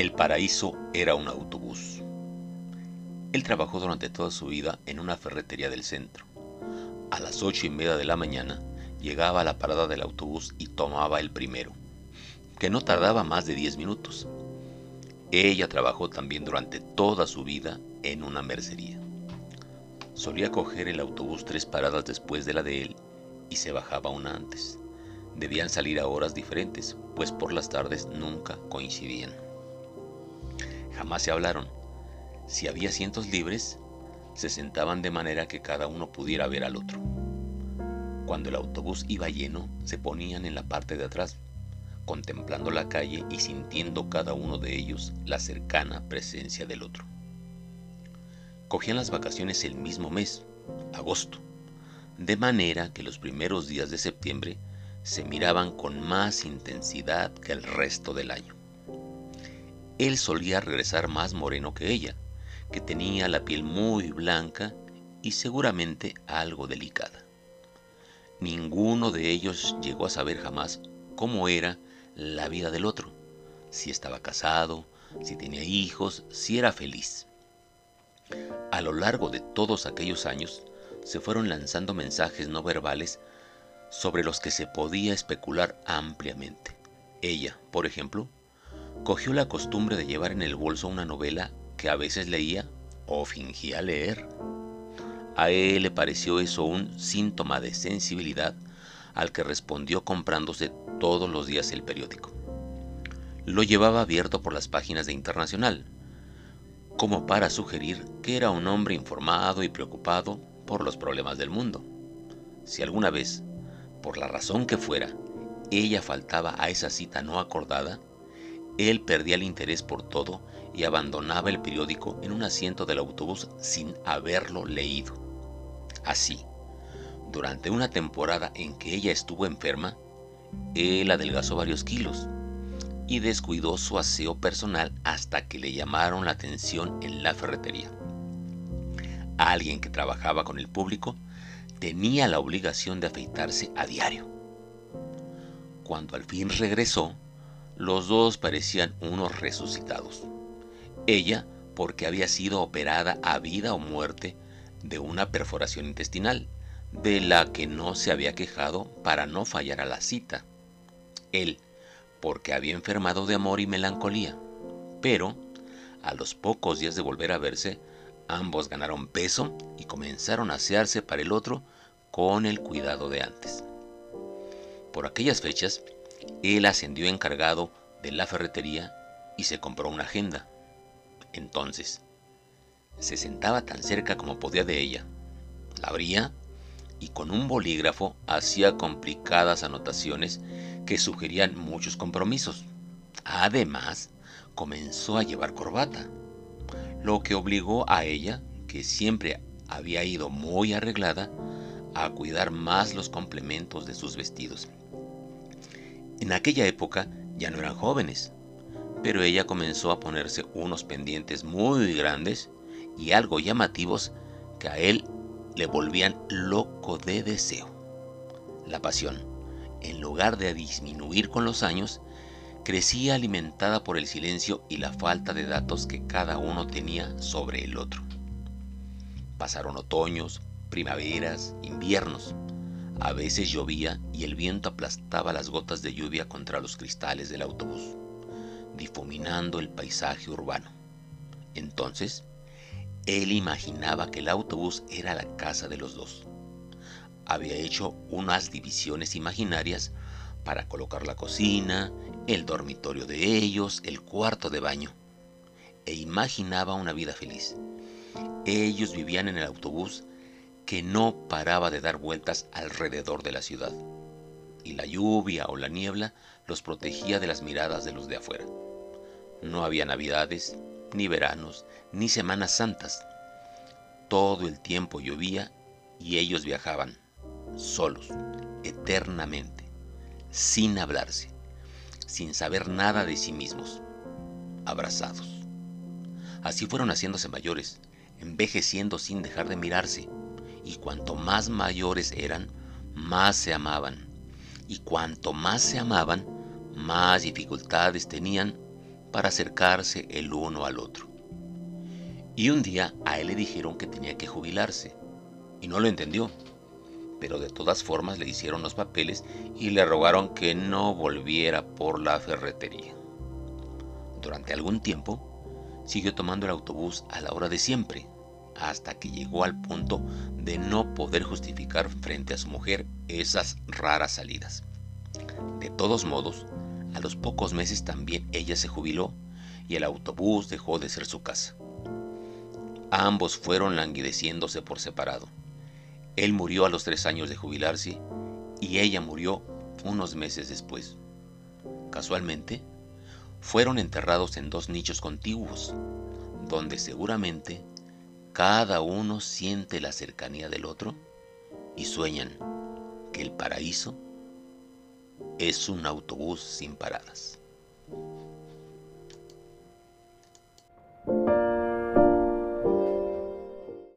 El paraíso era un autobús. Él trabajó durante toda su vida en una ferretería del centro. A las ocho y media de la mañana llegaba a la parada del autobús y tomaba el primero, que no tardaba más de diez minutos. Ella trabajó también durante toda su vida en una mercería. Solía coger el autobús tres paradas después de la de él y se bajaba una antes. Debían salir a horas diferentes, pues por las tardes nunca coincidían. Jamás se hablaron. Si había asientos libres, se sentaban de manera que cada uno pudiera ver al otro. Cuando el autobús iba lleno, se ponían en la parte de atrás, contemplando la calle y sintiendo cada uno de ellos la cercana presencia del otro. Cogían las vacaciones el mismo mes, agosto, de manera que los primeros días de septiembre se miraban con más intensidad que el resto del año. Él solía regresar más moreno que ella, que tenía la piel muy blanca y seguramente algo delicada. Ninguno de ellos llegó a saber jamás cómo era la vida del otro, si estaba casado, si tenía hijos, si era feliz. A lo largo de todos aquellos años se fueron lanzando mensajes no verbales sobre los que se podía especular ampliamente. Ella, por ejemplo, cogió la costumbre de llevar en el bolso una novela que a veces leía o fingía leer. A él le pareció eso un síntoma de sensibilidad al que respondió comprándose todos los días el periódico. Lo llevaba abierto por las páginas de Internacional, como para sugerir que era un hombre informado y preocupado por los problemas del mundo. Si alguna vez, por la razón que fuera, ella faltaba a esa cita no acordada, él perdía el interés por todo y abandonaba el periódico en un asiento del autobús sin haberlo leído. Así, durante una temporada en que ella estuvo enferma, él adelgazó varios kilos y descuidó su aseo personal hasta que le llamaron la atención en la ferretería. Alguien que trabajaba con el público tenía la obligación de afeitarse a diario. Cuando al fin regresó, los dos parecían unos resucitados. Ella porque había sido operada a vida o muerte de una perforación intestinal, de la que no se había quejado para no fallar a la cita. Él porque había enfermado de amor y melancolía. Pero, a los pocos días de volver a verse, ambos ganaron peso y comenzaron a asearse para el otro con el cuidado de antes. Por aquellas fechas, él ascendió encargado de la ferretería y se compró una agenda. Entonces, se sentaba tan cerca como podía de ella, la abría y con un bolígrafo hacía complicadas anotaciones que sugerían muchos compromisos. Además, comenzó a llevar corbata, lo que obligó a ella, que siempre había ido muy arreglada, a cuidar más los complementos de sus vestidos. En aquella época ya no eran jóvenes, pero ella comenzó a ponerse unos pendientes muy grandes y algo llamativos que a él le volvían loco de deseo. La pasión, en lugar de disminuir con los años, crecía alimentada por el silencio y la falta de datos que cada uno tenía sobre el otro. Pasaron otoños, primaveras, inviernos. A veces llovía y el viento aplastaba las gotas de lluvia contra los cristales del autobús, difuminando el paisaje urbano. Entonces, él imaginaba que el autobús era la casa de los dos. Había hecho unas divisiones imaginarias para colocar la cocina, el dormitorio de ellos, el cuarto de baño. E imaginaba una vida feliz. Ellos vivían en el autobús que no paraba de dar vueltas alrededor de la ciudad. Y la lluvia o la niebla los protegía de las miradas de los de afuera. No había navidades, ni veranos, ni Semanas Santas. Todo el tiempo llovía y ellos viajaban, solos, eternamente, sin hablarse, sin saber nada de sí mismos, abrazados. Así fueron haciéndose mayores, envejeciendo sin dejar de mirarse, y cuanto más mayores eran, más se amaban, y cuanto más se amaban, más dificultades tenían para acercarse el uno al otro. Y un día a él le dijeron que tenía que jubilarse, y no lo entendió, pero de todas formas le hicieron los papeles y le rogaron que no volviera por la ferretería. Durante algún tiempo, siguió tomando el autobús a la hora de siempre, hasta que llegó al punto de no poder justificar frente a su mujer esas raras salidas. De todos modos, a los pocos meses también ella se jubiló y el autobús dejó de ser su casa. Ambos fueron languideciéndose por separado. Él murió a los tres años de jubilarse y ella murió unos meses después. Casualmente, fueron enterrados en dos nichos contiguos, donde seguramente cada uno siente la cercanía del otro y sueñan que el paraíso es un autobús sin paradas.